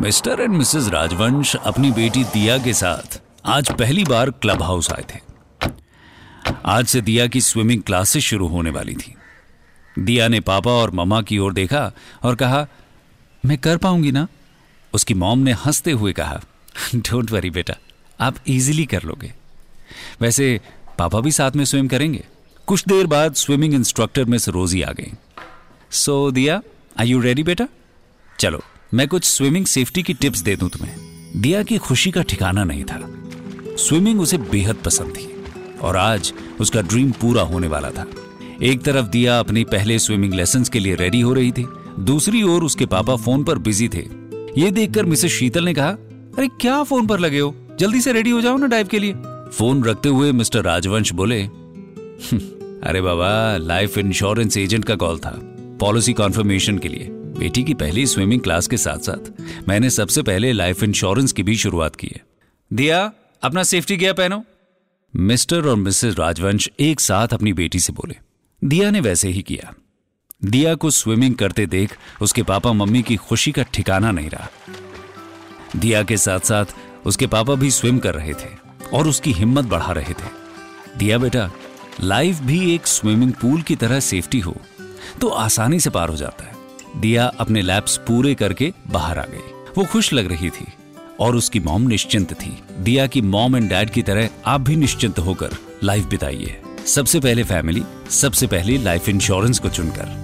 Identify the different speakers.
Speaker 1: Mister and Mrs राजवंश अपनी बेटी दिया के साथ आज पहली बार क्लब हाउस आए थे। आज से दिया की स्विमिंग क्लासेस शुरू होने वाली थी। दिया ने पापा और ममा की ओर देखा और कहा, मैं कर पाऊँगी ना? उसकी मॉम ने हँसते हुए कहा डोंट वरी बेटा, आप इजीली कर लोगे। वैसे पापा भी साथ में स्विम करेंगे। कुछ देर बाद स्विमिंग इंस्ट्रक्टर में से रोजी आ गई। सो दिया आई यू रेडी बेटा? चलो। मैं कुछ स्विमिंग सेफ्टी की टिप्स दे दूँ तुम्हें। दिया की खुशी का ठिकाना नहीं था। स्विमिंग उसे बेहद पसंद थी और आज उसका ड्रीम पूरा होने वाला था। एक तरफ़ दिया अपने पहले स्विमिंग लेसन के लिए रेडी हो रही थी दूसरी ओर उसके पापा फ़ोन पर बिज़ी थे। ये देखकर मिसेस शीतल ने कहा अरे क्या फ़ोन पर लगे हो? जल्दी से रेडी हो जाओ ना डाइव के लिए। फ़ोन रखते हुए मिस्टर राजवंश बोले "हम्म, अरे बाबा लाइफ इंश्योरेंस एजेंट का कॉल था पॉलिसी कॉन्फर्मेशन के लिए। बेटी की पहली स्विमिंग क्लास के साथ साथ मैंने सबसे पहले लाइफ इंश्योरेंस की भी शुरुआत की है। दिया, अपना सेफ्टी गियर पहनो। मिस्टर और मिसेस राजवंश एक साथ अपनी बेटी से बोले, दिया ने वैसे ही किया। दिया को स्विमिंग करते देख उसके पापा मम्मी की खुशी का ठिकाना नहीं रहा। दिया के साथ साथ उसके पापा भी स्विम कर रहे थे और उसकी हिम्मत बढ़ा रहे थे। दिया बेटा लाइफ भी एक स्विमिंग पूल की तरह सेफ्टी हो तो आसानी से पार हो जाता है। दिया अपने लैब्स पूरे करके बाहर आ गई वो खुश लग रही थी और उसकी मॉम निश्चिंत थी। दिया की मॉम एंड डैड की तरह आप भी निश्चिंत होकर लाइफ बिताइए। सबसे पहले फैमिली, सबसे पहले लाइफ इंश्योरेंस को चुनकर।